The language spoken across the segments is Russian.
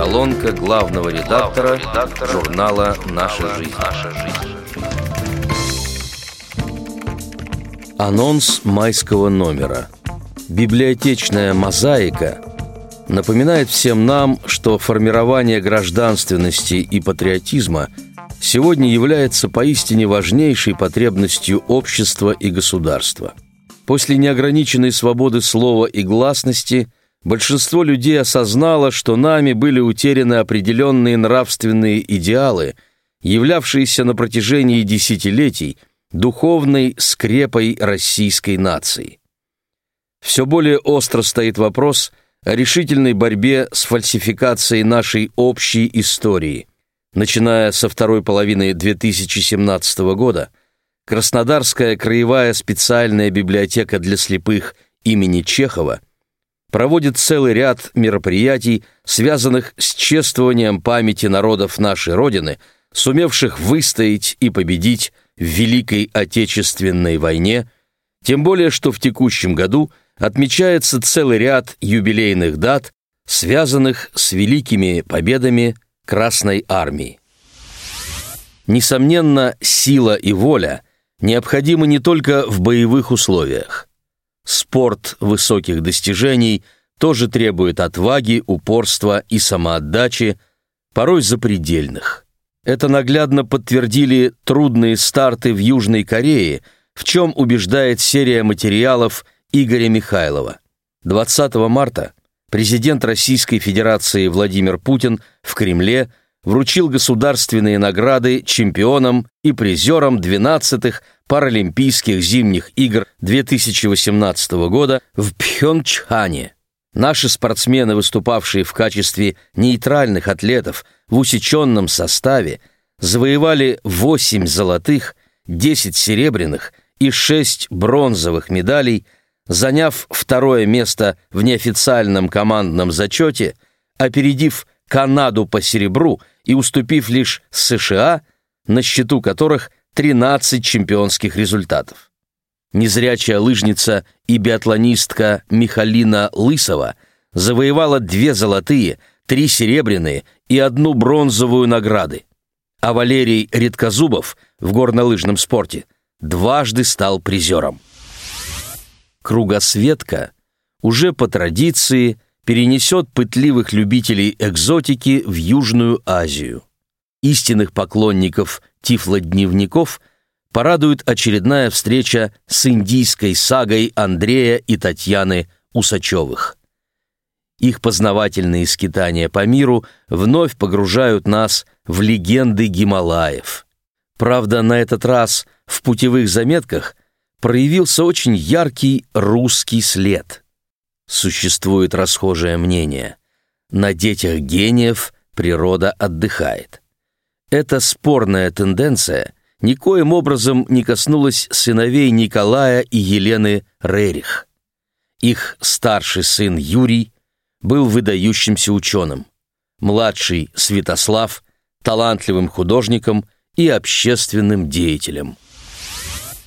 Колонка главного редактора, редактора журнала «Наша жизнь». «Наша жизнь». Анонс майского номера. Библиотечная мозаика напоминает всем нам, что формирование гражданственности и патриотизма сегодня является поистине важнейшей потребностью общества и государства. После неограниченной свободы слова и гласности большинство людей осознало, что нами были утеряны определенные нравственные идеалы, являвшиеся на протяжении десятилетий духовной скрепой российской нации. Все более остро стоит вопрос о решительной борьбе с фальсификацией нашей общей истории. Начиная со второй половины 2017 года, Краснодарская краевая специальная библиотека для слепых имени Чехова проводит целый ряд мероприятий, связанных с чествованием памяти народов нашей Родины, сумевших выстоять и победить в Великой Отечественной войне, тем более что в текущем году – отмечается целый ряд юбилейных дат, связанных с великими победами Красной Армии. Несомненно, сила и воля необходимы не только в боевых условиях. Спорт высоких достижений тоже требует отваги, упорства и самоотдачи, порой запредельных. Это наглядно подтвердили трудные старты в Южной Корее, в чем убеждает серия материалов – Игоря Михайлова. 20 марта президент Российской Федерации Владимир Путин в Кремле вручил государственные награды чемпионам и призерам 12-х Паралимпийских зимних игр 2018 года в Пхенчхане. Наши спортсмены, выступавшие в качестве нейтральных атлетов в усеченном составе, завоевали 8 золотых, 10 серебряных и 6 бронзовых медалей – заняв второе место в неофициальном командном зачете, опередив Канаду по серебру и уступив лишь США, на счету которых 13 чемпионских результатов. Незрячая лыжница и биатлонистка Михалина Лысова завоевала две золотые, три серебряные и одну бронзовую награды. А Валерий Редкозубов в горнолыжном спорте дважды стал призером кругосветка уже по традиции перенесет пытливых любителей экзотики в Южную Азию. Истинных поклонников тифлодневников порадует очередная встреча с индийской сагой Андрея и Татьяны Усачевых. Их познавательные скитания по миру вновь погружают нас в легенды Гималаев. Правда, на этот раз в путевых заметках проявился очень яркий русский след. Существует расхожее мнение. На детях гениев природа отдыхает. Эта спорная тенденция никоим образом не коснулась сыновей Николая и Елены Рерих. Их старший сын Юрий был выдающимся ученым, младший Святослав – талантливым художником и общественным деятелем.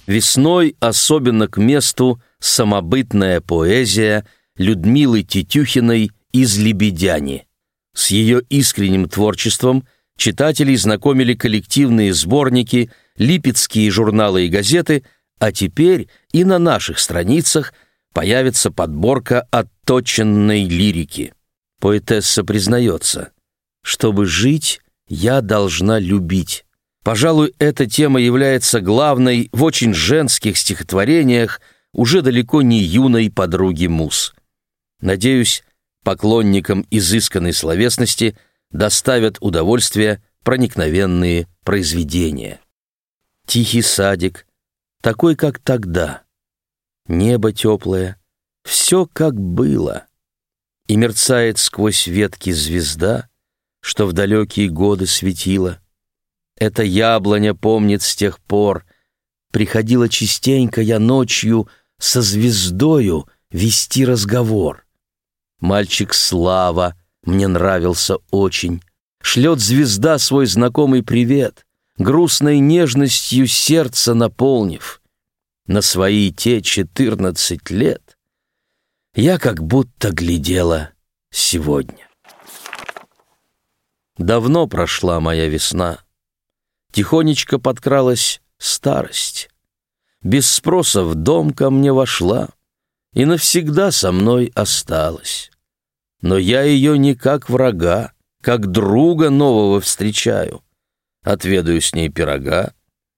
Весной особенно к месту самобытная поэзия Людмилы Тетюхиной из «Лебедяни». С ее искренним творчеством читателей знакомили коллективные сборники, липецкие журналы и газеты, а теперь и на наших страницах появится подборка отточенной лирики. Поэтесса признается, «Чтобы жить, я должна любить». Пожалуй, эта тема является главной в очень женских стихотворениях уже далеко не юной подруги Мус. Надеюсь, поклонникам изысканной словесности доставят удовольствие проникновенные произведения. Тихий садик, такой, как тогда. Небо теплое, все как было. И мерцает сквозь ветки звезда, что в далекие годы светила. Эта яблоня помнит с тех пор. Приходила частенько я ночью со звездою вести разговор. Мальчик Слава мне нравился очень. Шлет звезда свой знакомый привет, грустной нежностью сердце наполнив. На свои те четырнадцать лет я как будто глядела сегодня. Давно прошла моя весна. Тихонечко подкралась старость. Без спроса в дом ко мне вошла и навсегда со мной осталась. Но я ее не как врага, как друга нового встречаю. Отведаю с ней пирога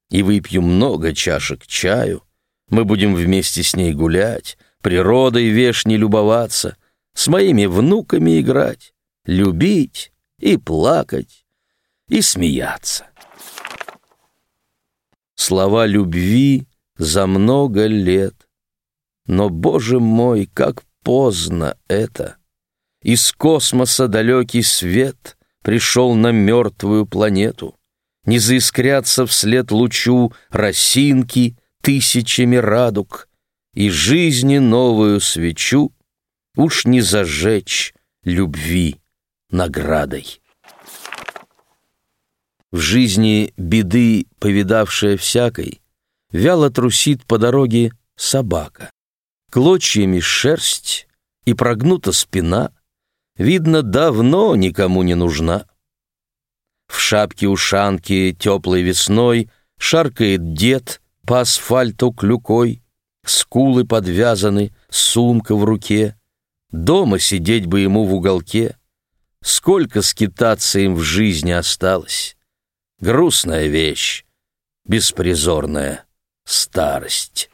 и выпью много чашек чаю. Мы будем вместе с ней гулять, природой вешней любоваться, с моими внуками играть, любить и плакать, и смеяться. Слова любви за много лет. Но, боже мой, как поздно это! Из космоса далекий свет пришел на мертвую планету. Не заискрятся вслед лучу росинки тысячами радуг, И жизни новую свечу уж не зажечь любви наградой. В жизни беды, повидавшая всякой, Вяло трусит по дороге собака. Клочьями шерсть и прогнута спина, Видно, давно никому не нужна. В шапке-ушанке теплой весной Шаркает дед по асфальту клюкой, Скулы подвязаны, сумка в руке. Дома сидеть бы ему в уголке. Сколько скитаться им в жизни осталось. Грустная вещь, беспризорная старость.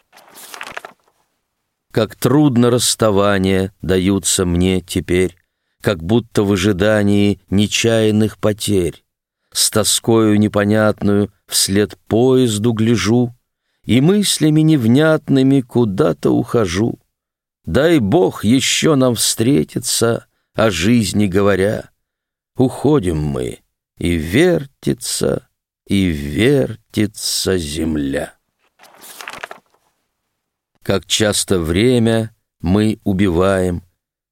Как трудно расставания даются мне теперь, Как будто в ожидании нечаянных потерь. С тоскою непонятную вслед поезду гляжу И мыслями невнятными куда-то ухожу. Дай Бог еще нам встретиться, о жизни говоря. Уходим мы, и вертится, и вертится земля. Как часто время мы убиваем,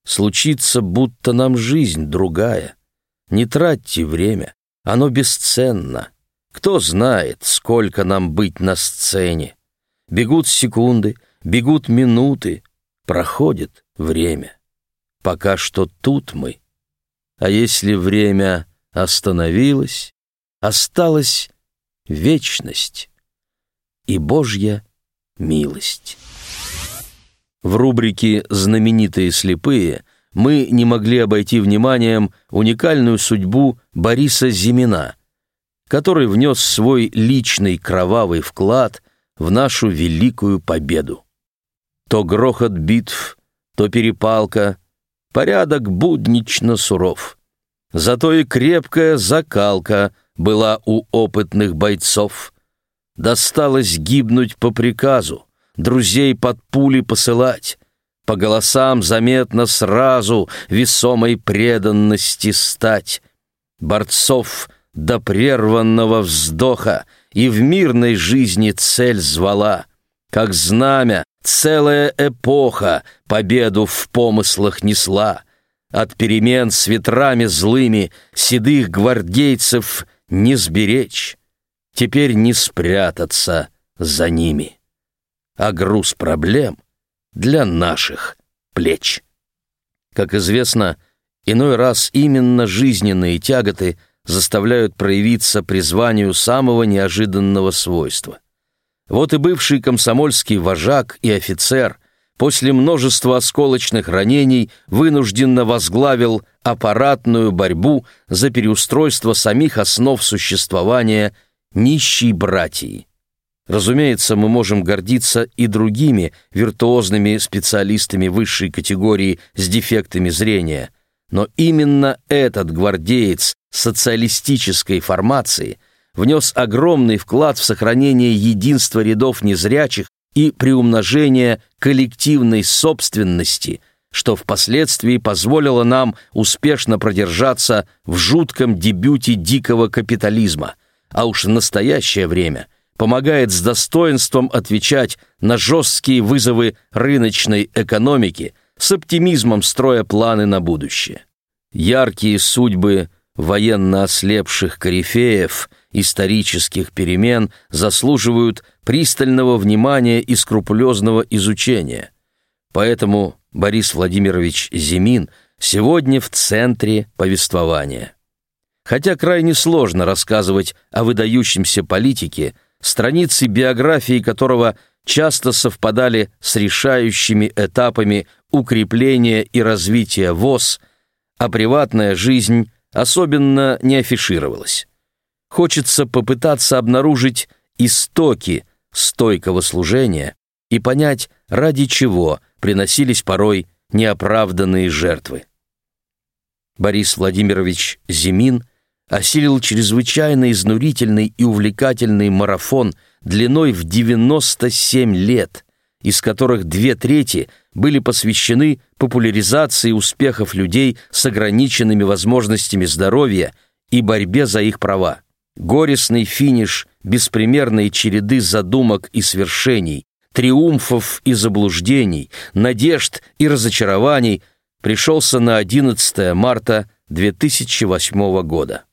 Случится, будто нам жизнь другая. Не тратьте время, оно бесценно. Кто знает, сколько нам быть на сцене. Бегут секунды, бегут минуты, проходит время. Пока что тут мы. А если время остановилось, осталась вечность и Божья милость. В рубрике «Знаменитые слепые» мы не могли обойти вниманием уникальную судьбу Бориса Зимина, который внес свой личный кровавый вклад в нашу великую победу. То грохот битв, то перепалка, порядок буднично суров. Зато и крепкая закалка была у опытных бойцов. Досталось гибнуть по приказу, друзей под пули посылать, по голосам заметно сразу весомой преданности стать, борцов до прерванного вздоха и в мирной жизни цель звала, как знамя целая эпоха победу в помыслах несла, от перемен с ветрами злыми седых гвардейцев не сберечь, теперь не спрятаться за ними а груз проблем для наших плеч. Как известно, иной раз именно жизненные тяготы заставляют проявиться призванию самого неожиданного свойства. Вот и бывший комсомольский вожак и офицер после множества осколочных ранений вынужденно возглавил аппаратную борьбу за переустройство самих основ существования нищей братьи. Разумеется, мы можем гордиться и другими виртуозными специалистами высшей категории с дефектами зрения, но именно этот гвардеец социалистической формации внес огромный вклад в сохранение единства рядов незрячих и приумножение коллективной собственности, что впоследствии позволило нам успешно продержаться в жутком дебюте дикого капитализма, а уж в настоящее время – помогает с достоинством отвечать на жесткие вызовы рыночной экономики, с оптимизмом строя планы на будущее. Яркие судьбы военно ослепших корифеев исторических перемен заслуживают пристального внимания и скрупулезного изучения. Поэтому Борис Владимирович Зимин сегодня в центре повествования. Хотя крайне сложно рассказывать о выдающемся политике, страницы биографии которого часто совпадали с решающими этапами укрепления и развития ВОЗ, а приватная жизнь особенно не афишировалась. Хочется попытаться обнаружить истоки стойкого служения и понять, ради чего приносились порой неоправданные жертвы. Борис Владимирович Зимин осилил чрезвычайно изнурительный и увлекательный марафон длиной в 97 лет, из которых две трети были посвящены популяризации успехов людей с ограниченными возможностями здоровья и борьбе за их права. Горестный финиш беспримерной череды задумок и свершений, триумфов и заблуждений, надежд и разочарований пришелся на 11 марта 2008 года.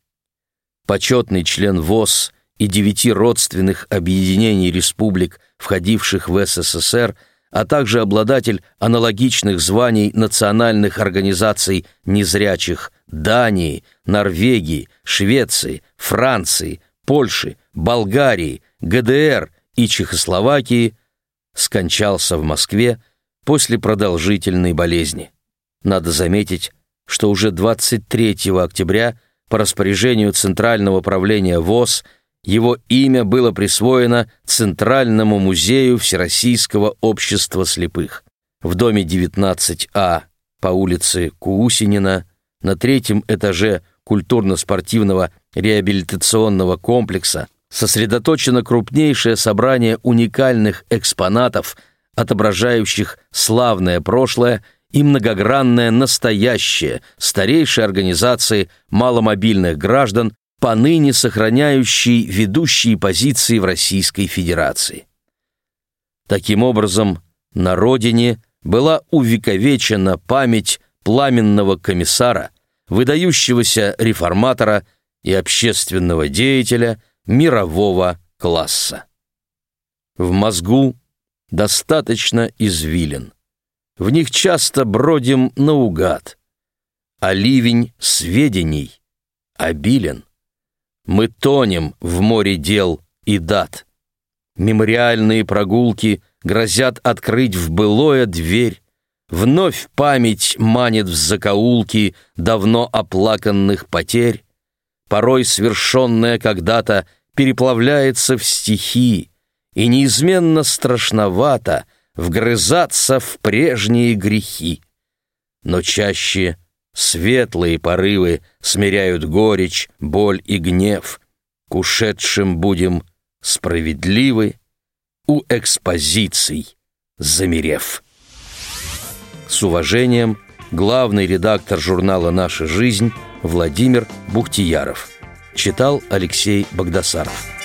Почетный член ВОЗ и девяти родственных объединений республик, входивших в СССР, а также обладатель аналогичных званий национальных организаций незрячих Дании, Норвегии, Швеции, Франции, Польши, Болгарии, ГДР и Чехословакии, скончался в Москве после продолжительной болезни. Надо заметить, что уже 23 октября по распоряжению Центрального правления ВОЗ его имя было присвоено Центральному музею Всероссийского общества слепых. В доме 19А по улице Куусинина на третьем этаже культурно-спортивного реабилитационного комплекса сосредоточено крупнейшее собрание уникальных экспонатов, отображающих славное прошлое и многогранное настоящее старейшей организации маломобильных граждан, поныне сохраняющей ведущие позиции в Российской Федерации. Таким образом, на родине была увековечена память пламенного комиссара, выдающегося реформатора и общественного деятеля мирового класса. В мозгу достаточно извилин. В них часто бродим наугад, а ливень сведений обилен. Мы тонем в море дел и дат. Мемориальные прогулки грозят открыть в былое дверь, Вновь память манит в закоулки давно оплаканных потерь, порой свершенная когда-то переплавляется в стихи, и неизменно страшновато вгрызаться в прежние грехи. Но чаще светлые порывы смиряют горечь, боль и гнев. К ушедшим будем справедливы, у экспозиций замерев. С уважением, главный редактор журнала «Наша жизнь» Владимир Бухтияров. Читал Алексей Богдасаров.